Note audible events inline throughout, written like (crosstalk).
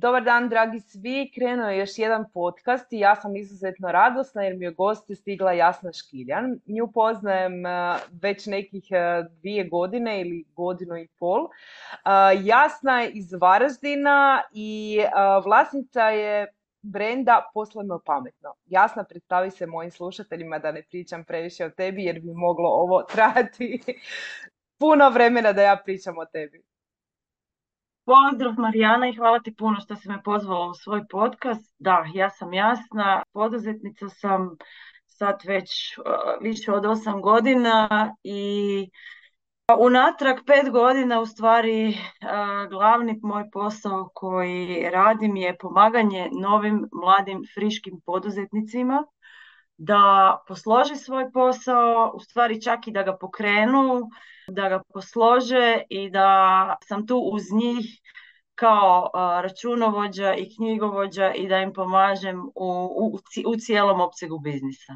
Dobar dan, dragi svi. Krenuo je još jedan podcast i ja sam izuzetno radosna jer mi je gosti stigla Jasna Škiljan. Nju poznajem e, već nekih e, dvije godine ili godinu i pol. E, Jasna je iz Varaždina i vlasnica je brenda Poslujemo pametno. Jasna, predstavi se mojim slušateljima da ne pričam previše o tebi jer bi moglo ovo (laughs) trajati puno vremena da ja pričam o tebi. Pozdrav Marijana i hvala ti puno što si me pozvala u svoj podcast. Da, ja sam jasna, poduzetnica sam sad već uh, više od osam godina i unatrag pet godina u stvari uh, glavni moj posao koji radim je pomaganje novim mladim friškim poduzetnicima da poslože svoj posao, u stvari čak i da ga pokrenu, da ga poslože i da sam tu uz njih kao računovođa i knjigovođa i da im pomažem u, u, u cijelom opsegu biznisa.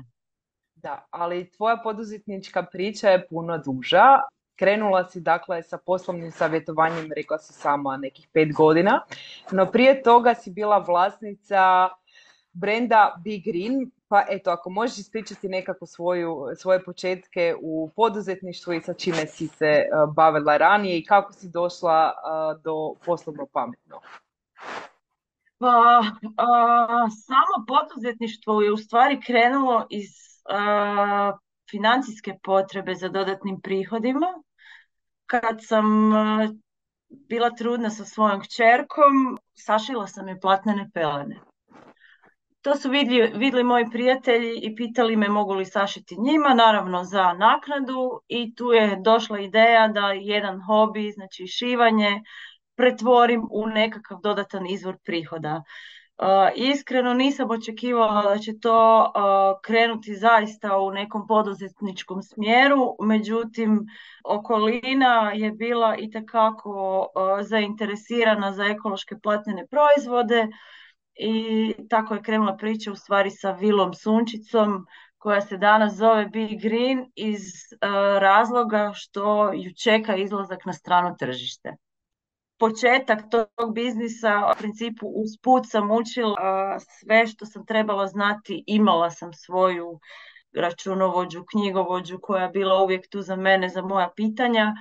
Da, ali tvoja poduzetnička priča je puno duža. Krenula si dakle sa poslovnim savjetovanjem, rekla si sama, nekih pet godina. No prije toga si bila vlasnica brenda Big Green, pa eto, ako možeš ispričati nekako svoju, svoje početke u poduzetništvu i sa čime si se e, bavila ranije i kako si došla e, do poslovno pametno? Pa, samo poduzetništvo je u stvari krenulo iz financijske potrebe za dodatnim prihodima. Kad sam bila trudna sa svojom kćerkom, sašila sam je platnene pelene. To su vidli, vidli moji prijatelji i pitali me mogu li sašiti njima, naravno za naknadu. I tu je došla ideja da jedan hobi, znači šivanje, pretvorim u nekakav dodatan izvor prihoda. Uh, iskreno nisam očekivala da će to uh, krenuti zaista u nekom poduzetničkom smjeru, međutim okolina je bila i uh, zainteresirana za ekološke platnene proizvode, i tako je krenula priča u stvari sa Vilom Sunčicom koja se danas zove Big Green iz uh, razloga što ju čeka izlazak na strano tržište. Početak tog biznisa, u principu uz put sam učila sve što sam trebala znati, imala sam svoju računovođu, knjigovođu koja je bila uvijek tu za mene, za moja pitanja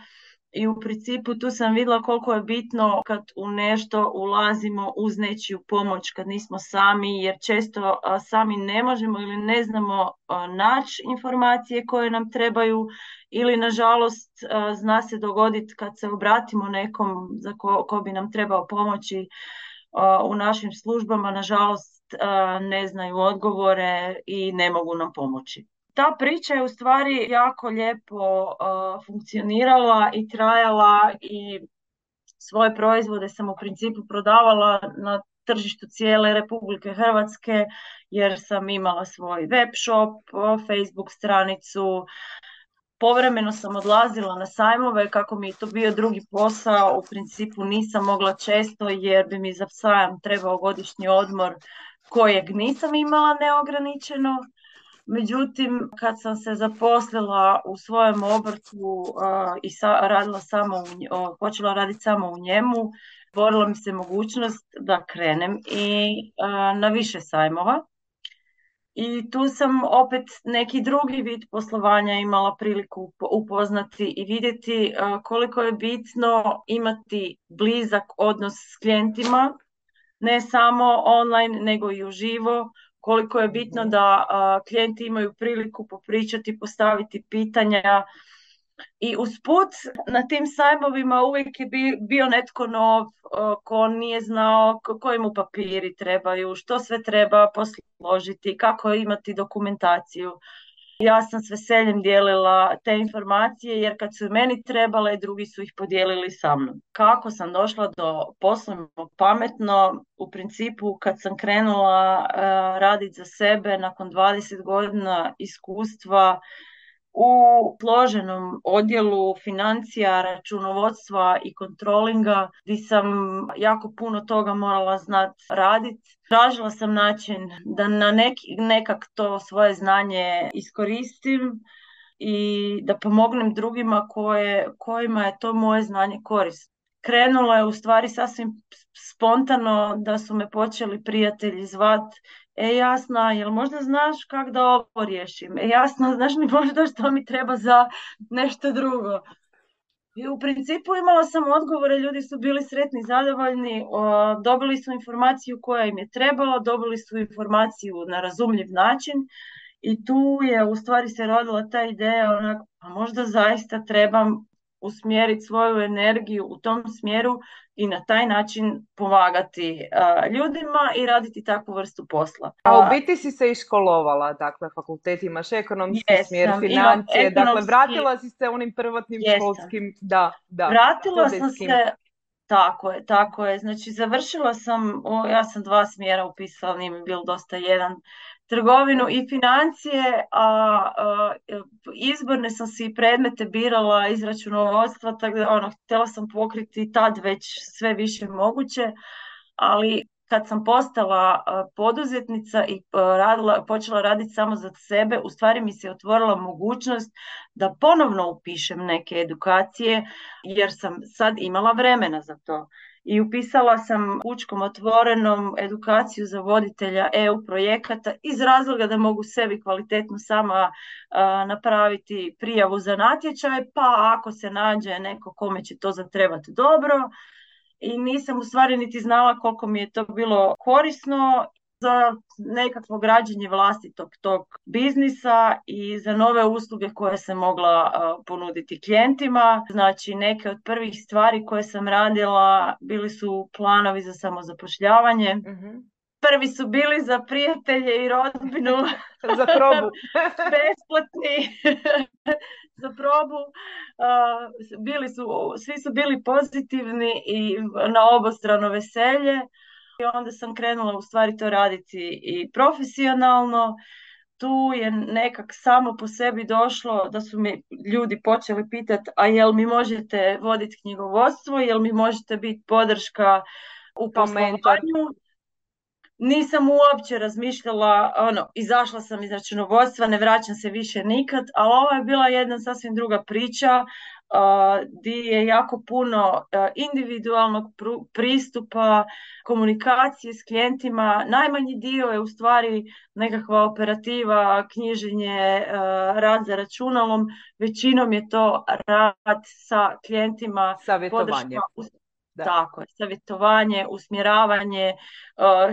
i u principu tu sam vidjela koliko je bitno kad u nešto ulazimo uz nečiju pomoć kad nismo sami jer često sami ne možemo ili ne znamo naći informacije koje nam trebaju ili nažalost zna se dogoditi kad se obratimo nekom za ko, ko bi nam trebao pomoći u našim službama nažalost ne znaju odgovore i ne mogu nam pomoći ta priča je u stvari jako lijepo uh, funkcionirala i trajala i svoje proizvode sam u principu prodavala na tržištu cijele Republike Hrvatske jer sam imala svoj web shop, Facebook stranicu, povremeno sam odlazila na sajmove kako mi je to bio drugi posao, u principu nisam mogla često jer bi mi za sajam trebao godišnji odmor kojeg nisam imala neograničeno Međutim, kad sam se zaposlila u svojem obrtu i radila samo u, počela raditi samo u njemu, stvorila mi se mogućnost da krenem i na više sajmova. I tu sam opet neki drugi vid poslovanja imala priliku upoznati i vidjeti koliko je bitno imati blizak odnos s klijentima, ne samo online nego i uživo, koliko je bitno da klijenti imaju priliku popričati, postaviti pitanja, i usput na tim sajmovima uvijek je bio netko nov, ko nije znao koji mu papiri trebaju, što sve treba posložiti, kako imati dokumentaciju. Ja sam s veseljem dijelila te informacije jer kad su meni trebale, drugi su ih podijelili sa mnom. Kako sam došla do poslovnog pametno, u principu kad sam krenula raditi za sebe nakon 20 godina iskustva, u složenom odjelu financija, računovodstva i kontrolinga gdje sam jako puno toga morala znat raditi. Tražila sam način da na neki, nekak to svoje znanje iskoristim i da pomognem drugima koje, kojima je to moje znanje korisno. Krenulo je u stvari sasvim spontano da su me počeli prijatelji zvat E jasna, jel možda znaš kako da ovo riješim? E jasno, (laughs) znaš mi možda što mi treba za nešto drugo? I u principu imala sam odgovore, ljudi su bili sretni, zadovoljni, dobili su informaciju koja im je trebala, dobili su informaciju na razumljiv način i tu je u stvari se rodila ta ideja onak, pa možda zaista trebam usmjeriti svoju energiju u tom smjeru i na taj način pomagati ljudima i raditi takvu vrstu posla. A u biti si se iškolovala, dakle, fakultet imaš ekonomski smjer, financije, dakle, vratila si se onim prvotnim školskim, da, da. Vratila sam se, tako je, tako je, znači završila sam, ja sam dva smjera upisala, nije mi bilo dosta jedan, trgovinu i financije, a, izborne sam si predmete birala iz računovodstva, tako da ono, htjela sam pokriti tad već sve više moguće, ali kad sam postala poduzetnica i radila, počela raditi samo za sebe, u stvari mi se otvorila mogućnost da ponovno upišem neke edukacije, jer sam sad imala vremena za to i upisala sam kućkom otvorenom edukaciju za voditelja EU projekata iz razloga da mogu sebi kvalitetno sama napraviti prijavu za natječaj, pa ako se nađe neko kome će to zatrebati dobro. I nisam u stvari niti znala koliko mi je to bilo korisno za nekakvo građenje vlastitog tog biznisa i za nove usluge koje sam mogla ponuditi klijentima. Znači neke od prvih stvari koje sam radila bili su planovi za samozapošljavanje. mm Prvi su bili za prijatelje i rodbinu. (laughs) za probu. (laughs) Besplatni. (laughs) za probu. bili su, svi su bili pozitivni i na obostrano veselje i onda sam krenula u stvari to raditi i profesionalno. Tu je nekak samo po sebi došlo da su mi ljudi počeli pitati a jel mi možete voditi knjigovodstvo, jel mi možete biti podrška u poslovanju. Nisam uopće razmišljala, ono, izašla sam iz računovodstva, ne vraćam se više nikad, ali ovo je bila jedna sasvim druga priča gdje je jako puno individualnog pristupa, komunikacije s klijentima. Najmanji dio je u stvari nekakva operativa, knjiženje, rad za računalom. Većinom je to rad sa klijentima. Savjetovanje. Tako je, savjetovanje, usmjeravanje,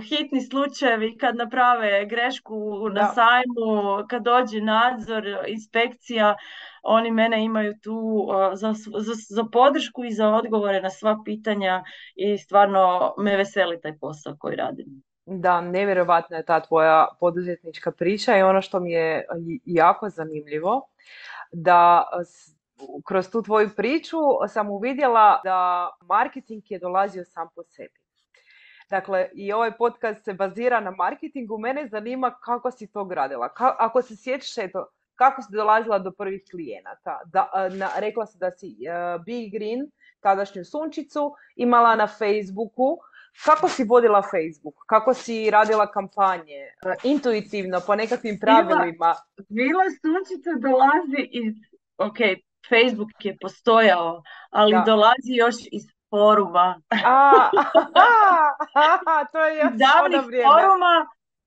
hitni slučajevi kad naprave grešku na sajmu, kad dođe nadzor, inspekcija, oni mene imaju tu za, za, za podršku i za odgovore na sva pitanja i stvarno me veseli taj posao koji radim. Da, nevjerojatna je ta tvoja poduzetnička priča i ono što mi je jako zanimljivo da kroz tu tvoju priču sam uvidjela da marketing je dolazio sam po sebi. Dakle, i ovaj podcast se bazira na marketingu. Mene zanima kako si to gradila. ako se sjećaš, eto, kako si dolazila do prvih klijenata? Da, na, rekla si da si uh, Big Green, tadašnju sunčicu, imala na Facebooku. Kako si vodila Facebook? Kako si radila kampanje? Intuitivno, po nekakvim pravilima? Bila, bila sunčica dolazi iz, ok, Facebook je postojao, ali dolazi još iz foruma. A, to je davnih foruma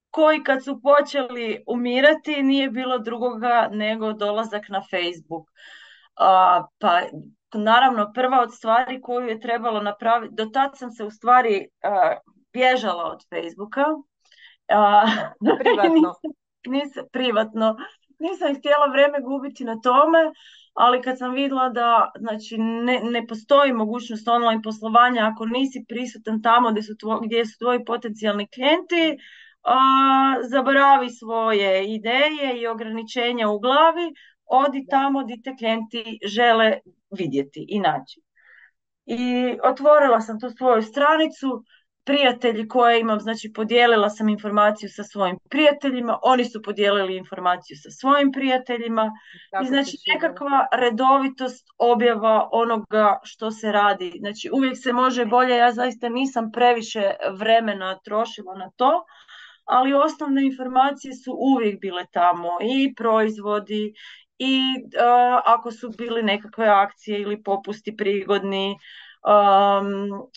koji kad su počeli umirati nije bilo drugoga nego dolazak na Facebook. A, pa naravno prva od stvari koju je trebalo napraviti, do tad sam se u stvari bježala od Facebooka (laughs) privatno. nisam, privatno. Nisam htjela vrijeme gubiti na tome, ali kad sam vidjela da znači, ne, ne postoji mogućnost online poslovanja ako nisi prisutan tamo gdje su, gdje su tvoji potencijalni klijenti, a, zaboravi svoje ideje i ograničenja u glavi, odi tamo gdje te klijenti žele vidjeti i naći. I otvorila sam tu svoju stranicu, prijatelji koje imam, znači podijelila sam informaciju sa svojim prijateljima, oni su podijelili informaciju sa svojim prijateljima i znači nekakva redovitost objava onoga što se radi. Znači uvijek se može bolje, ja zaista nisam previše vremena trošila na to, ali osnovne informacije su uvijek bile tamo i proizvodi i ako su bili nekakve akcije ili popusti prigodni, um,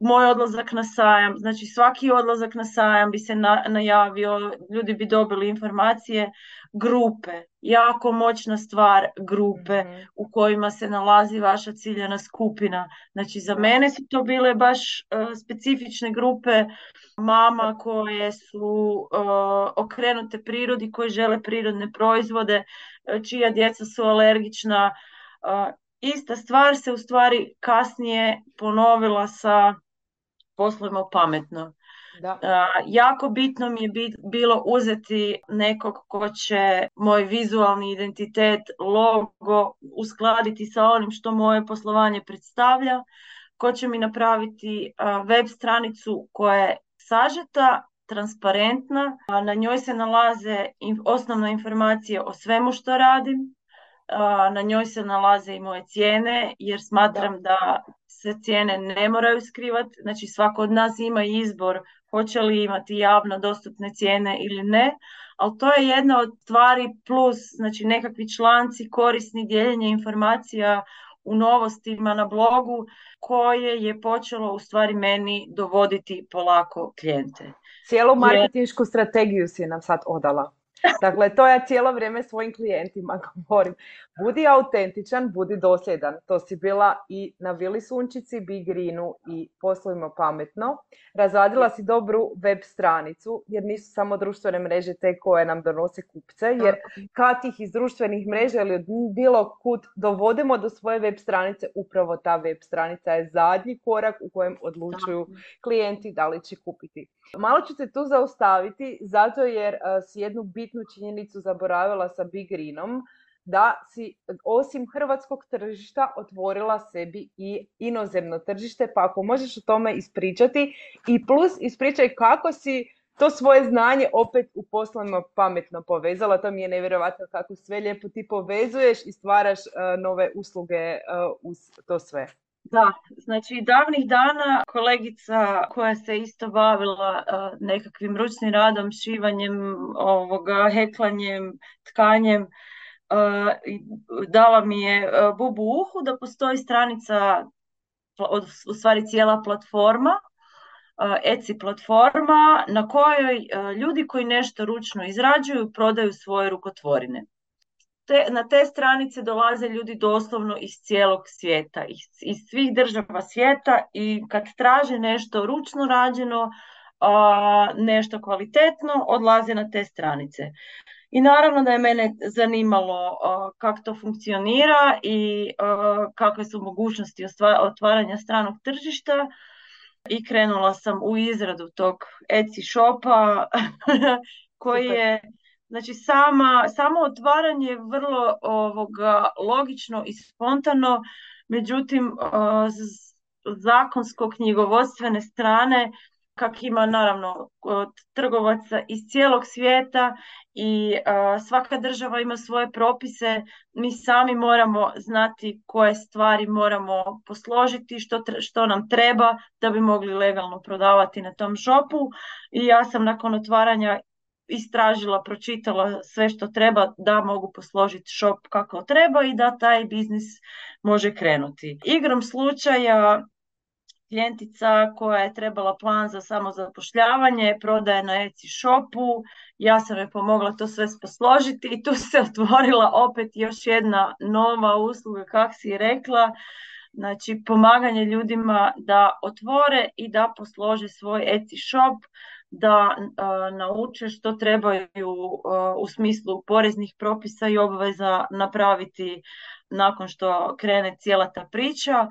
moj odlazak na sajam, znači svaki odlazak na sajam bi se najavio, ljudi bi dobili informacije, grupe, jako moćna stvar grupe mhm. u kojima se nalazi vaša ciljana skupina. Znači za mene su to bile baš uh, specifične grupe mama koje su uh, okrenute prirodi, koje žele prirodne proizvode, uh, čija djeca su alergična, ista stvar se u stvari kasnije ponovila sa poslovima pametno. Da. jako bitno mi je bilo uzeti nekog ko će moj vizualni identitet, logo uskladiti sa onim što moje poslovanje predstavlja, ko će mi napraviti web stranicu koja je sažeta, transparentna, na njoj se nalaze osnovne informacije o svemu što radim, na njoj se nalaze i moje cijene jer smatram da, se cijene ne moraju skrivati, znači svako od nas ima izbor hoće li imati javno dostupne cijene ili ne, ali to je jedna od stvari plus znači nekakvi članci, korisni dijeljenje informacija u novostima na blogu koje je počelo u stvari meni dovoditi polako klijente. Cijelu marketinšku strategiju si nam sad odala. Dakle, to ja cijelo vrijeme svojim klijentima (laughs) govorim. Budi autentičan, budi dosljedan. To si bila i na Vili Sunčici, Big Greenu i poslovima pametno. Razradila si dobru web stranicu, jer nisu samo društvene mreže te koje nam donose kupce, jer kad ih iz društvenih mreža ili od bilo kud dovodimo do svoje web stranice, upravo ta web stranica je zadnji korak u kojem odlučuju klijenti da li će kupiti. Malo ću se tu zaustaviti, zato jer si jednu bitnu činjenicu zaboravila sa Big Greenom, da si osim hrvatskog tržišta otvorila sebi i inozemno tržište, pa ako možeš o tome ispričati i plus ispričaj kako si to svoje znanje opet u poslovima pametno povezala, to mi je nevjerojatno kako sve lijepo ti povezuješ i stvaraš uh, nove usluge uh, uz to sve. Da, znači davnih dana kolegica koja se isto bavila uh, nekakvim ručnim radom, šivanjem, ovoga, heklanjem, tkanjem, dala mi je bubu uhu da postoji stranica, u stvari cijela platforma, Etsy platforma na kojoj ljudi koji nešto ručno izrađuju prodaju svoje rukotvorine. Te, na te stranice dolaze ljudi doslovno iz cijelog svijeta, iz, iz svih država svijeta i kad traže nešto ručno rađeno, nešto kvalitetno, odlaze na te stranice. I naravno da je mene zanimalo kako to funkcionira i kakve su mogućnosti otvaranja stranog tržišta i krenula sam u izradu tog Etsy shopa (laughs) koji je znači sama, samo otvaranje je vrlo ovoga, logično i spontano, međutim zakonsko knjigovodstvene strane kak ima naravno trgovaca iz cijelog svijeta i svaka država ima svoje propise, mi sami moramo znati koje stvari moramo posložiti, što, što nam treba da bi mogli legalno prodavati na tom shopu i ja sam nakon otvaranja istražila, pročitala sve što treba da mogu posložiti shop kako treba i da taj biznis može krenuti. Igrom slučaja klijentica koja je trebala plan za samozapošljavanje, prodaje na Etsy shopu, ja sam joj pomogla to sve posložiti i tu se (laughs) otvorila opet još jedna nova usluga, kak si rekla, znači pomaganje ljudima da otvore i da poslože svoj Etsy shop, da nauče što trebaju u smislu poreznih propisa i obveza napraviti nakon što krene cijela ta priča.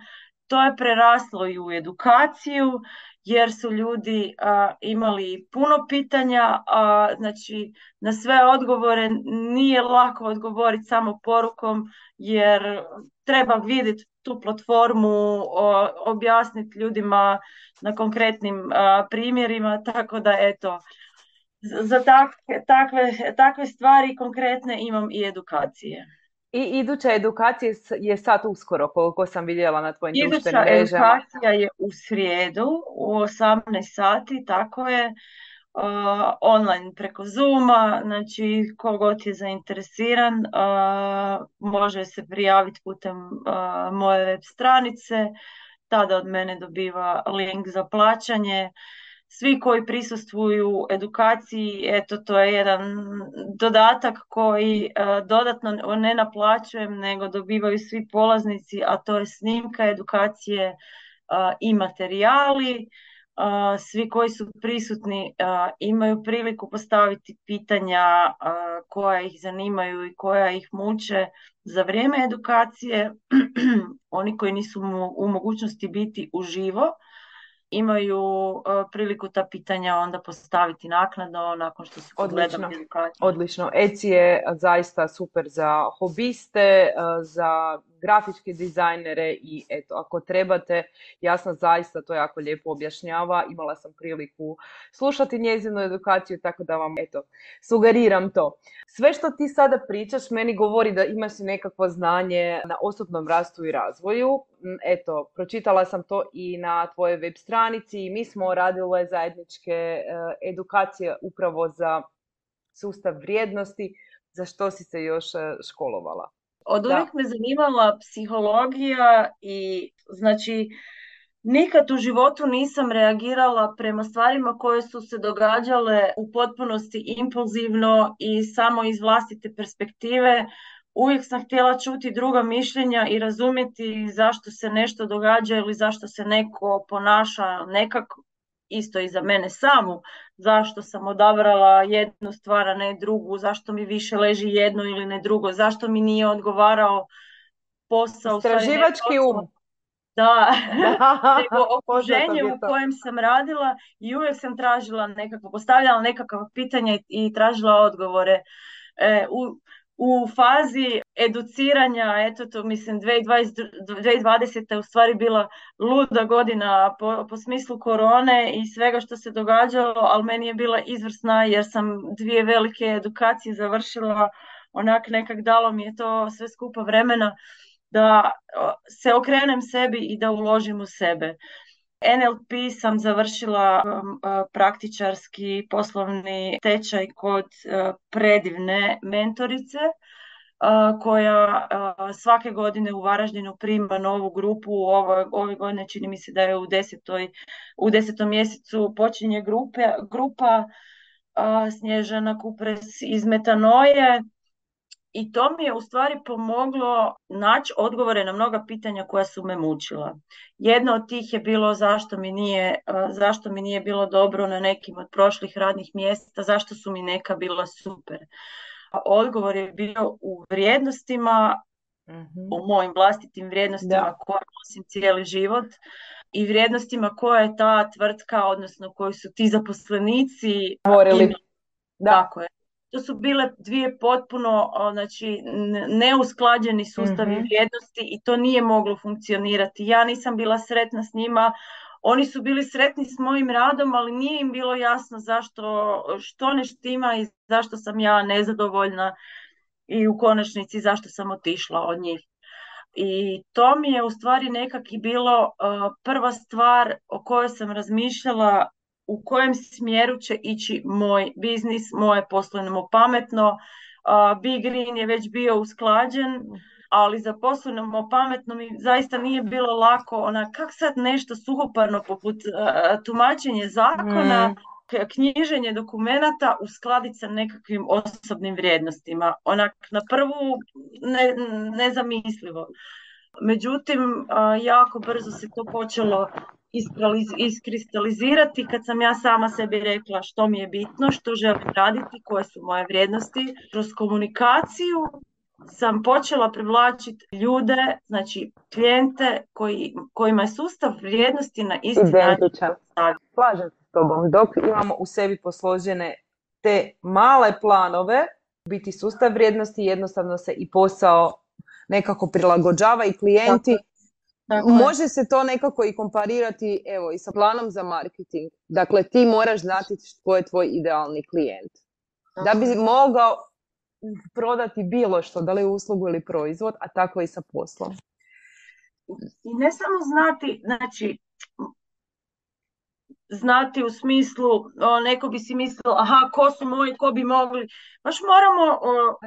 To je preraslo i u edukaciju jer su ljudi imali puno pitanja, a znači na sve odgovore nije lako odgovoriti samo porukom jer treba vidjeti tu platformu, objasniti ljudima na konkretnim primjerima, tako da eto, za takve, takve stvari konkretne imam i edukacije. I iduća edukacija je sad uskoro, koliko sam vidjela na tvojim društvenim mrežama. edukacija je u srijedu u 18 sati, tako je, uh, online preko Zooma, znači kogod je zainteresiran uh, može se prijaviti putem moje web stranice, tada od mene dobiva link za plaćanje svi koji prisustvuju edukaciji, eto to je jedan dodatak koji dodatno ne naplaćujem, nego dobivaju svi polaznici, a to je snimka edukacije i materijali. Svi koji su prisutni imaju priliku postaviti pitanja koja ih zanimaju i koja ih muče za vrijeme edukacije. (clears throat) Oni koji nisu u mogućnosti biti uživo, imaju priliku ta pitanja onda postaviti naknadno nakon što su Odlično. Odlično. Eci je zaista super za hobiste, za grafičke dizajnere i eto, ako trebate, jasno zaista to jako lijepo objašnjava. Imala sam priliku slušati njezinu edukaciju, tako da vam eto, sugeriram to. Sve što ti sada pričaš meni govori da imaš nekakvo znanje na osobnom rastu i razvoju. Eto, pročitala sam to i na tvojoj web stranici i mi smo radile zajedničke e, edukacije upravo za sustav vrijednosti, za što si se još e, školovala. Od uvijek me zanimala psihologija i znači nikad u životu nisam reagirala prema stvarima koje su se događale u potpunosti impulzivno i samo iz vlastite perspektive. Uvijek sam htjela čuti druga mišljenja i razumjeti zašto se nešto događa ili zašto se neko ponaša nekako isto i za mene samu, zašto sam odabrala jednu stvar, a ne drugu, zašto mi više leži jedno ili ne drugo, zašto mi nije odgovarao posao. Straživački um. Da, (laughs) nego (laughs) okruženje u kojem sam radila i uvijek sam tražila nekako, postavljala nekakva pitanja i tražila odgovore. E, u, u fazi educiranja, eto to mislim 2020, 2020. je u stvari bila luda godina po, po smislu korone i svega što se događalo, ali meni je bila izvrsna jer sam dvije velike edukacije završila, onak nekak dalo mi je to sve skupa vremena da se okrenem sebi i da uložim u sebe. NLP sam završila um, praktičarski poslovni tečaj kod predivne mentorice koja svake godine u Varaždinu prima novu grupu. Ove, ove godine čini mi se da je u, desetoj, u desetom mjesecu počinje grupe, grupa Snježana Kupres iz Metanoje i to mi je u stvari pomoglo naći odgovore na mnoga pitanja koja su me mučila. Jedno od tih je bilo zašto mi nije, zašto mi nije bilo dobro na nekim od prošlih radnih mjesta, zašto su mi neka bila super. Odgovor je bio u vrijednostima, mhm. u mojim vlastitim vrijednostima koje nosim cijeli život i vrijednostima koje je ta tvrtka, odnosno koji su ti zaposlenici. Da. Tako je to su bile dvije potpuno znači, neusklađeni sustavi mm vrijednosti i to nije moglo funkcionirati. Ja nisam bila sretna s njima, oni su bili sretni s mojim radom, ali nije im bilo jasno zašto, što ne štima i zašto sam ja nezadovoljna i u konačnici zašto sam otišla od njih. I to mi je u stvari nekak i bilo prva stvar o kojoj sam razmišljala u kojem smjeru će ići moj biznis, moje poslovno pametno. Uh, Big Green je već bio usklađen, ali za poslovno pametno mi zaista nije bilo lako, ona kak sad nešto suhoparno poput uh, tumačenje zakona, mm. knjiženje dokumenata uskladiti sa nekakvim osobnim vrijednostima. Onak na prvu ne, nezamislivo. Međutim, jako brzo se to počelo iskristalizirati kad sam ja sama sebi rekla što mi je bitno, što želim raditi, koje su moje vrijednosti. Kroz komunikaciju sam počela privlačiti ljude, znači klijente koji, kojima je sustav vrijednosti na isti način. Slažem se s tobom. Dok imamo u sebi posložene te male planove, biti sustav vrijednosti, jednostavno se i posao nekako prilagođava i klijenti Može se to nekako i komparirati evo i sa planom za marketing. Dakle, ti moraš znati tko je tvoj idealni klijent. Da bi mogao prodati bilo što, da li uslugu ili proizvod, a tako i sa poslom. I ne samo znati, znači, znati u smislu, o, neko bi si mislio, aha, ko su moji, ko bi mogli, baš moramo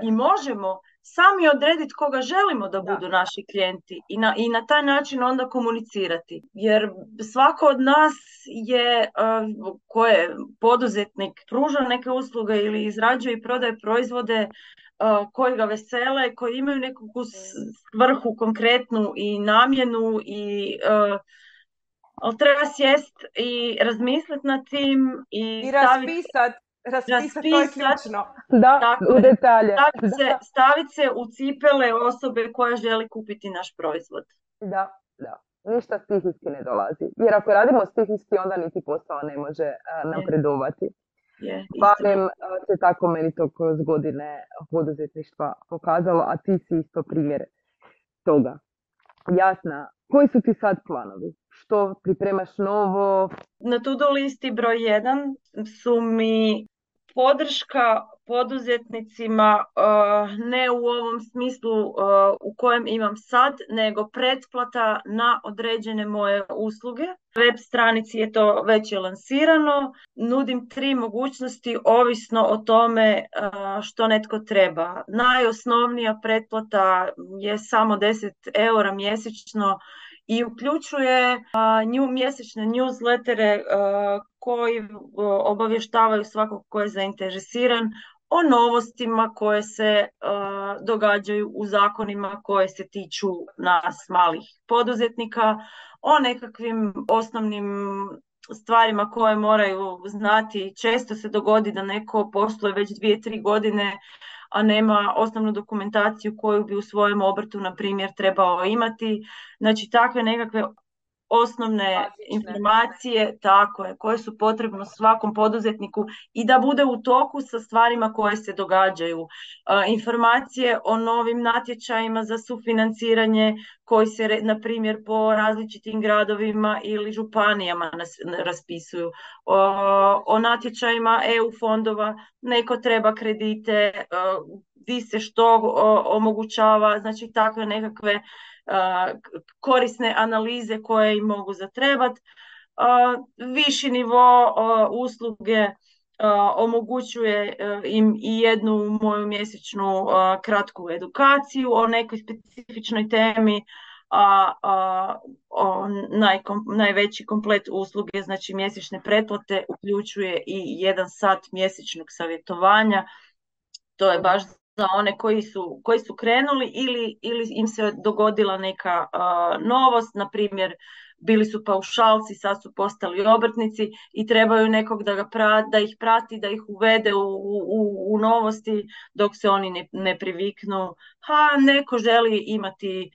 i možemo sami odrediti koga želimo da budu naši klijenti i na, i na taj način onda komunicirati. Jer svako od nas je, uh, ko je poduzetnik, pruža neke usluge ili izrađuje i prodaje proizvode uh, koji ga vesele, koji imaju neku svrhu konkretnu i namjenu i uh, ali treba sjest i razmisliti na tim i, I raspisati raspisati, to je ključno. Da, u detalje. Staviti se, stavit se u cipele osobe koja želi kupiti naš proizvod. Da, da. Ništa stihijski ne dolazi. Jer ako radimo stihijski, onda niti posao ne može uh, napredovati. Je, Barem se tako meni to kroz godine poduzetništva pokazalo, a ti si isto primjer toga. Jasna, koji su ti sad planovi? Što pripremaš novo? Na to listi broj 1 su mi podrška poduzetnicima uh, ne u ovom smislu uh, u kojem imam sad, nego pretplata na određene moje usluge. Web stranici je to već je lansirano. Nudim tri mogućnosti ovisno o tome uh, što netko treba. Najosnovnija pretplata je samo 10 eura mjesečno i uključuje mjesečne newslettere koji obavještavaju svakog ko je zainteresiran o novostima koje se događaju u zakonima koje se tiču nas malih poduzetnika, o nekakvim osnovnim stvarima koje moraju znati. Često se dogodi da neko posluje već dvije, tri godine a nema osnovnu dokumentaciju koju bi u svojem obrtu, na primjer, trebao imati. Znači, takve nekakve osnovne informacije tako je, koje su potrebno svakom poduzetniku i da bude u toku sa stvarima koje se događaju. informacije o novim natječajima za sufinanciranje koji se, na primjer, po različitim gradovima ili županijama raspisuju. O, o natječajima EU fondova, neko treba kredite, di se što omogućava, znači takve nekakve korisne analize koje im mogu zatrebat. Viši nivo usluge omogućuje e, im i jednu moju mjesečnu kratku edukaciju o nekoj specifičnoj temi, a, a najveći komplet usluge, znači mjesečne pretplate, uključuje i jedan sat mjesečnog savjetovanja. To je baš za one koji su, koji su krenuli ili, ili im se dogodila neka novost, na primjer bili su paušalci, sad su postali obrtnici i trebaju nekog da, ga da ih prati, da ih uvede u, u, u novosti dok se oni ne, ne priviknu. Ha, neko želi imati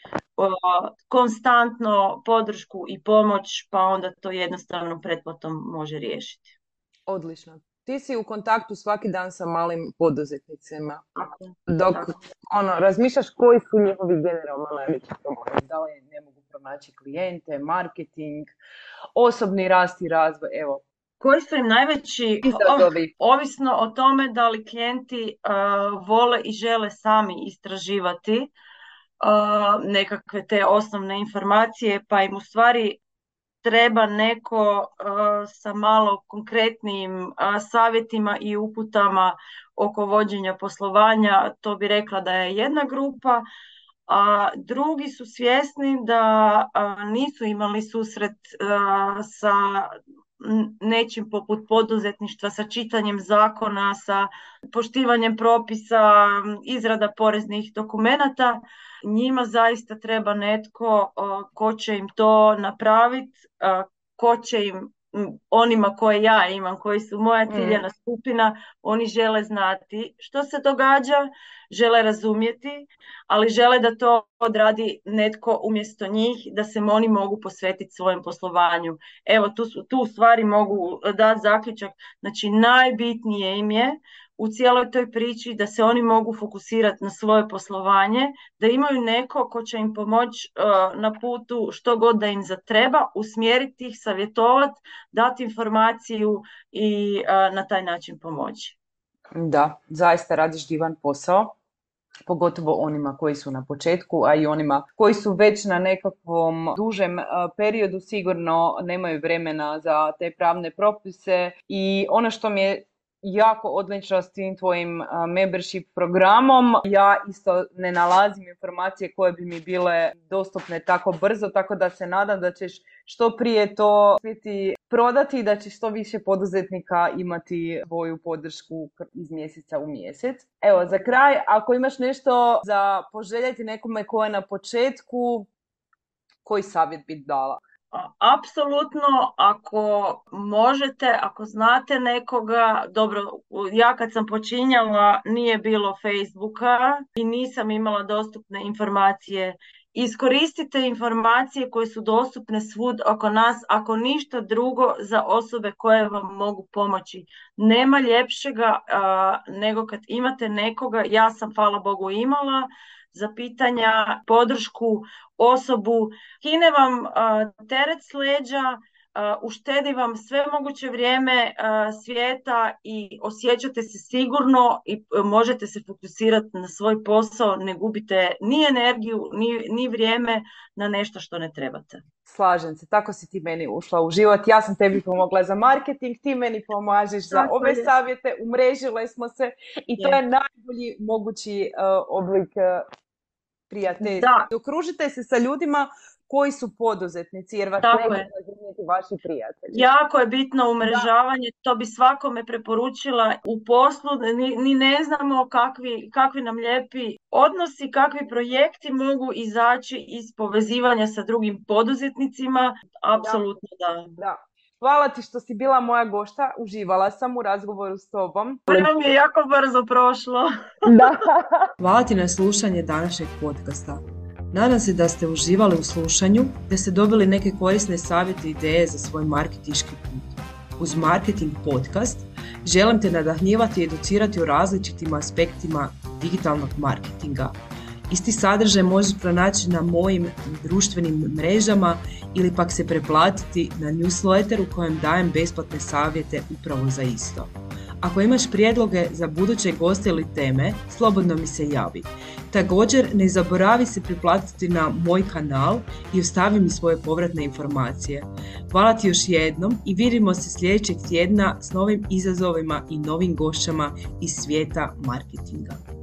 konstantno podršku i pomoć, pa onda to jednostavno pretplatom može riješiti. Odlično ti si u kontaktu svaki dan sa malim poduzetnicima. Dok ono, razmišljaš koji su njihovi generalno najveći problemi. Da li ne mogu pronaći klijente, marketing, osobni rast i razvoj. Evo, koji su im najveći izazovi? Ovisno o tome da li klijenti vole i žele sami istraživati uh, nekakve te osnovne informacije, pa im u stvari treba neko uh, sa malo konkretnim uh, savjetima i uputama oko vođenja poslovanja, to bi rekla da je jedna grupa, a drugi su svjesni da uh, nisu imali susret sa nečim poput poduzetništva, sa čitanjem zakona, sa poštivanjem propisa, izrada poreznih dokumenata. Njima zaista treba netko ko će im to napraviti ko će im onima koje ja imam, koji su moja mm. ciljena skupina, oni žele znati što se događa, žele razumjeti, ali žele da to odradi netko umjesto njih, da se oni mogu posvetiti svojem poslovanju. Evo, tu, tu stvari mogu dati zaključak. Znači, najbitnije im je u cijeloj toj priči da se oni mogu fokusirati na svoje poslovanje, da imaju neko ko će im pomoći uh, na putu što god da im zatreba, usmjeriti ih, savjetovati, dati informaciju i uh, na taj način pomoći. Da, zaista radiš divan posao pogotovo onima koji su na početku, a i onima koji su već na nekakvom dužem uh, periodu sigurno nemaju vremena za te pravne propise i ono što mi je jako odlično s tim tvojim membership programom. Ja isto ne nalazim informacije koje bi mi bile dostupne tako brzo, tako da se nadam da ćeš što prije to uspjeti prodati i da će što više poduzetnika imati svoju podršku iz mjeseca u mjesec. Evo, za kraj, ako imaš nešto za poželjeti nekome ko je na početku, koji savjet bi dala? Apsolutno, ako možete, ako znate nekoga, dobro, ja kad sam počinjala nije bilo Facebooka i nisam imala dostupne informacije. Iskoristite informacije koje su dostupne svud oko nas, ako ništa drugo za osobe koje vam mogu pomoći. Nema ljepšega nego kad imate nekoga, ja sam hvala Bogu imala, za pitanja, podršku, osobu, kine vam teret s leđa, uštedi vam sve moguće vrijeme svijeta i osjećate se sigurno i e, možete se fokusirati na svoj posao, ne gubite ni energiju, ni, ni vrijeme na nešto što ne trebate. Slažem se, tako si ti meni ušla u život. Ja sam tebi pomogla za marketing, ti meni pomažeš za ove savjete, umrežile smo se i to je najbolji mogući oblik prijateljstva. Okružite se sa ljudima koji su poduzetnici, jer vas Tako ne vaši prijatelji. Jako je bitno umrežavanje, to bi svakome preporučila u poslu, ni, ni ne znamo kakvi, kakvi nam lijepi odnosi, kakvi projekti mogu izaći iz povezivanja sa drugim poduzetnicima, apsolutno da. da. Hvala ti što si bila moja gošta, uživala sam u razgovoru s tobom. To mi je jako brzo prošlo. (laughs) da. Hvala ti na slušanje današnjeg podcasta. Nadam se da ste uživali u slušanju, da ste dobili neke korisne savjete i ideje za svoj marketiški put. Uz Marketing Podcast želim te nadahnjivati i educirati o različitim aspektima digitalnog marketinga – Isti sadržaj možeš pronaći na mojim društvenim mrežama ili pak se preplatiti na newsletter u kojem dajem besplatne savjete upravo za isto. Ako imaš prijedloge za buduće goste ili teme, slobodno mi se javi. Također ne zaboravi se priplatiti na moj kanal i ostavi mi svoje povratne informacije. Hvala ti još jednom i vidimo se sljedećeg tjedna s novim izazovima i novim gošćama iz svijeta marketinga.